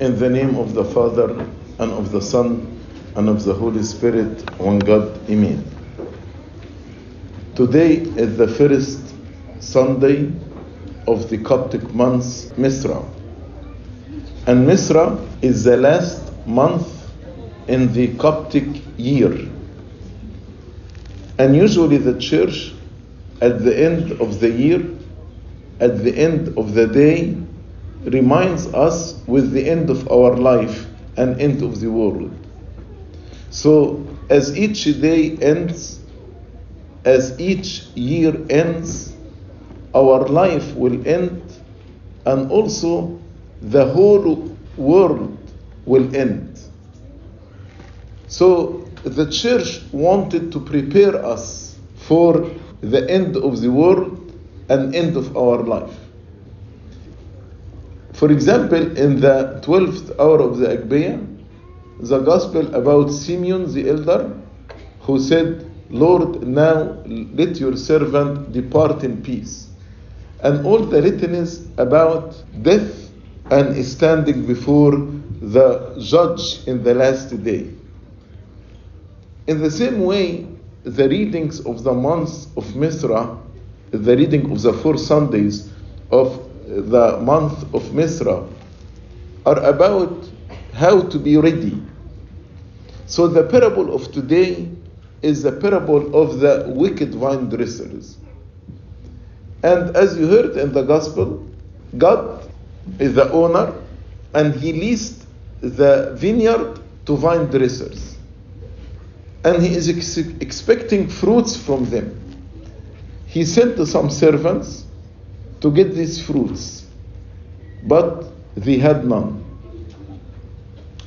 In the name of the Father, and of the Son, and of the Holy Spirit, one God, Amen. Today is the first Sunday of the Coptic month, Misra. And Misra is the last month in the Coptic year. And usually the church, at the end of the year, at the end of the day, reminds us with the end of our life and end of the world. So, as each day ends, as each year ends, our life will end, and also the whole world will end. So, the church wanted to prepare us for the end of the world and end of our life. For example, in the 12th hour of the Agpeya, the gospel about Simeon the elder, who said, Lord, now let your servant depart in peace. And all the litanies about death and standing before the judge in the last day. In the same way, the readings of the month of Misra, the reading of the four Sundays of the month of Misra, are about how to be ready. So the parable of today is the parable of the wicked vine dressers. And as you heard in the gospel, God is the owner and he leased the vineyard to vine dressers. And he is ex- expecting fruits from them. He sent some servants to get these fruits, but they had none.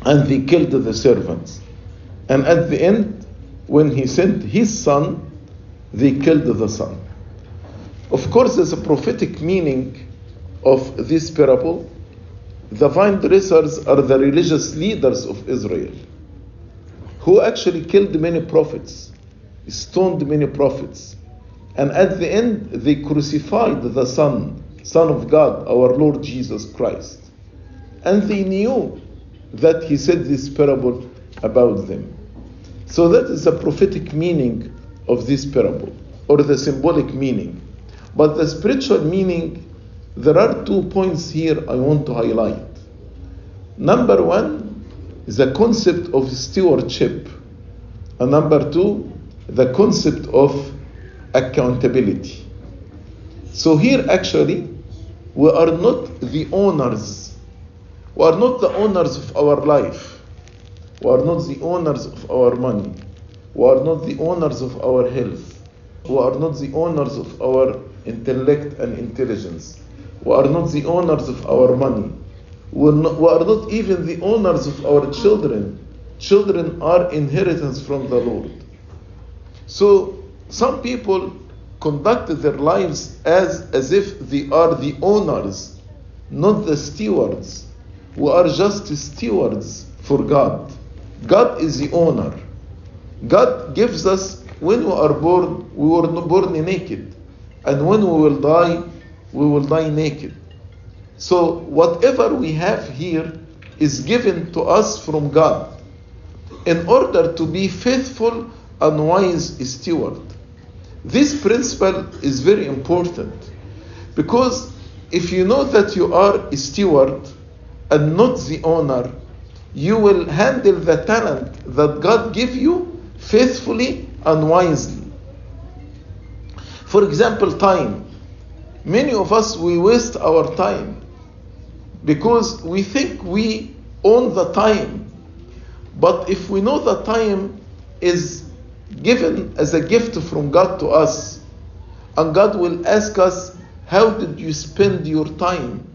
And they killed the servants. And at the end, when he sent his son, they killed the son. Of course, there's a prophetic meaning of this parable. The vine dressers are the religious leaders of Israel who actually killed many prophets, stoned many prophets. And at the end, they crucified the Son, Son of God, our Lord Jesus Christ. And they knew that he said this parable about them. So that is the prophetic meaning of this parable, or the symbolic meaning. But the spiritual meaning, there are two points here I want to highlight. Number one is the concept of stewardship, and number two, the concept of accountability. So here actually, we are not the owners. We are not the owners of our life. We are not the owners of our money. We are not the owners of our health. We are not the owners of our intellect and intelligence. We are not the owners of our money. We are not, we are not even the owners of our children. Children are inheritance from the Lord. So some people conduct their lives as, as if they are the owners, not the stewards. We are just stewards for God. God is the owner. God gives us, when we are born, we were born naked. And when we will die, we will die naked. So whatever we have here is given to us from God in order to be faithful and wise steward. This principle is very important because if you know that you are a steward and not the owner, you will handle the talent that God gave you faithfully and wisely. For example, time. Many of us we waste our time because we think we own the time. But if we know the time is given as a gift from God to us, and God will ask us, How did you spend your time?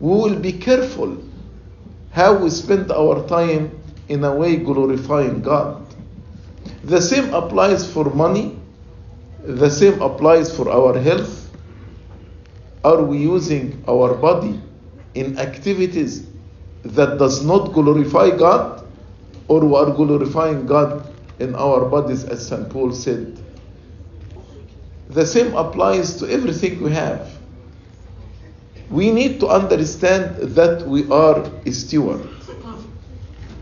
We will be careful how we spend our time in a way glorifying God. The same applies for money, the same applies for our health. Are we using our body in activities that does not glorify God or we are glorifying God in our bodies as St. Paul said. The same applies to everything we have. we need to understand that we are a steward.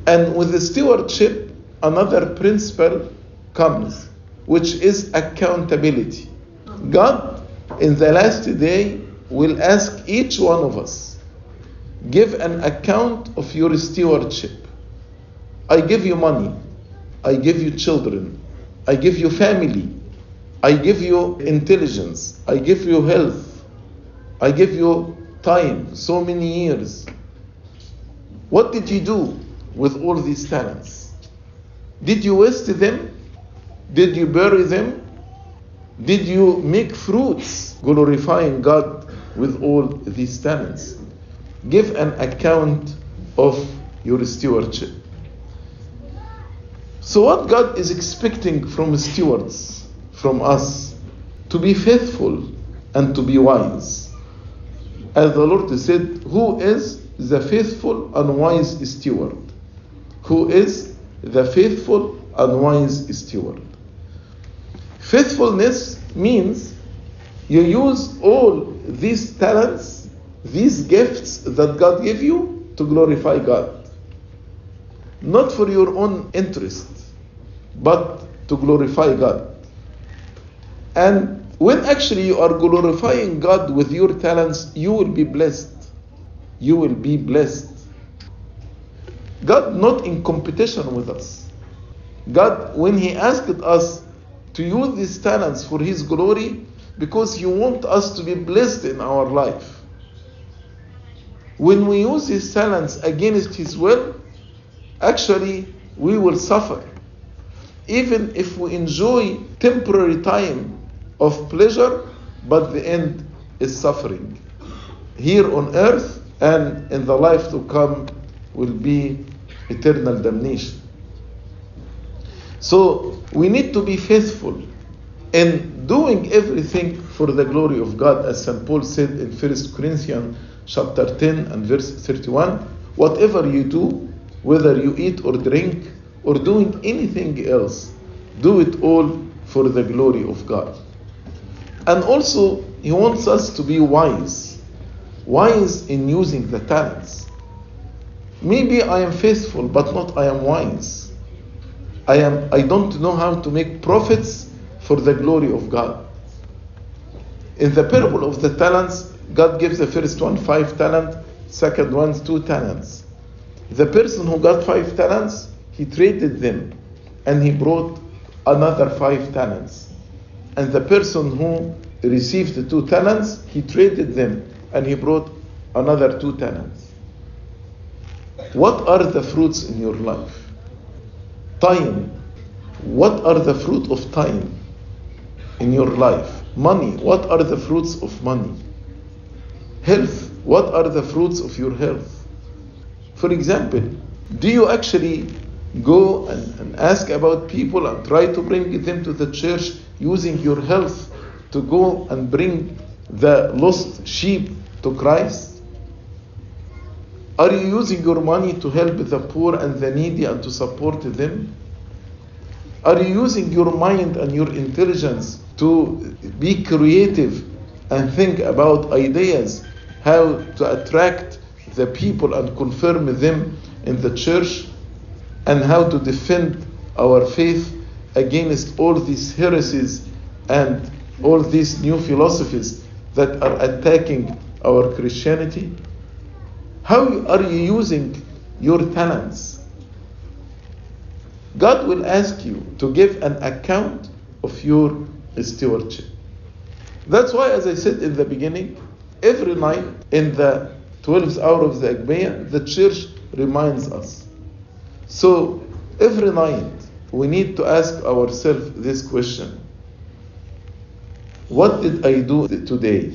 And with the stewardship, another principle comes, which is accountability. God, in the last day, will ask each one of us give an account of your stewardship. I give you money, I give you children, I give you family, I give you intelligence, I give you health, I give you time, so many years. What did you do with all these talents? Did you waste them? Did you bury them? Did you make fruits glorifying God with all these talents? Give an account of your stewardship. So, what God is expecting from stewards, from us, to be faithful and to be wise. As the Lord said, Who is the faithful and wise steward? Who is the faithful and wise steward? Faithfulness means you use all these talents, these gifts that God gave you to glorify God. Not for your own interest, but to glorify God. And when actually you are glorifying God with your talents, you will be blessed. You will be blessed. God not in competition with us. God, when He asked us to use these talents for His glory, because He wants us to be blessed in our life. When we use His talents against His will, actually we will suffer. Even if we enjoy temporary time of pleasure, but the end is suffering. Here on earth and in the life to come will be eternal damnation. So we need to be faithful in doing everything for the glory of God, as St. Paul said in 1 Corinthians chapter 10 and verse 31. Whatever you do, whether you eat or drink or doing anything else, do it all for the glory of God. And also, he wants us to be wise, wise in using the talents. Maybe I am faithful, but not I am wise. I am I don't know how to make profits for the glory of God. In the parable of the talents, God gives the first one five talents, second one two talents. The person who got five talents, he traded them and he brought another five talents. And the person who received two talents, he traded them and he brought another two talents. What are the fruits in your life? Time. What are the fruit of time in your life? Money. What are the fruits of money? Health. What are the fruits of your health? For example, do you actually go and, and ask about people and try to bring them to the church using your health to go and bring the lost sheep to Christ? Are you using your money to help the poor and the needy and to support them? Are you using your mind and your intelligence to be creative and think about ideas how to attract the people and confirm them in the church and how to defend our faith against all these heresies and all these new philosophies that are attacking our Christianity? How are you using your talents? God will ask you to give an account of your stewardship. That's why, as I said in the beginning, every night in the 12th hour of the Agpeya, the church reminds us. So, every night we need to ask ourselves this question What did I do today?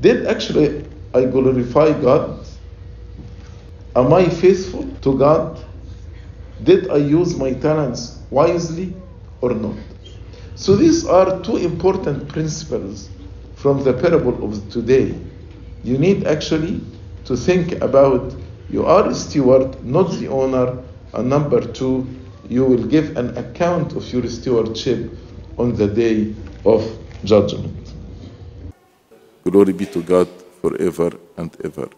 Did actually I glorify God? Am I faithful to God? Did I use my talents wisely or not? So these are two important principles from the parable of today. You need actually to think about you are a steward, not the owner, and number two, you will give an account of your stewardship on the day of judgment. Glory be to God forever and ever.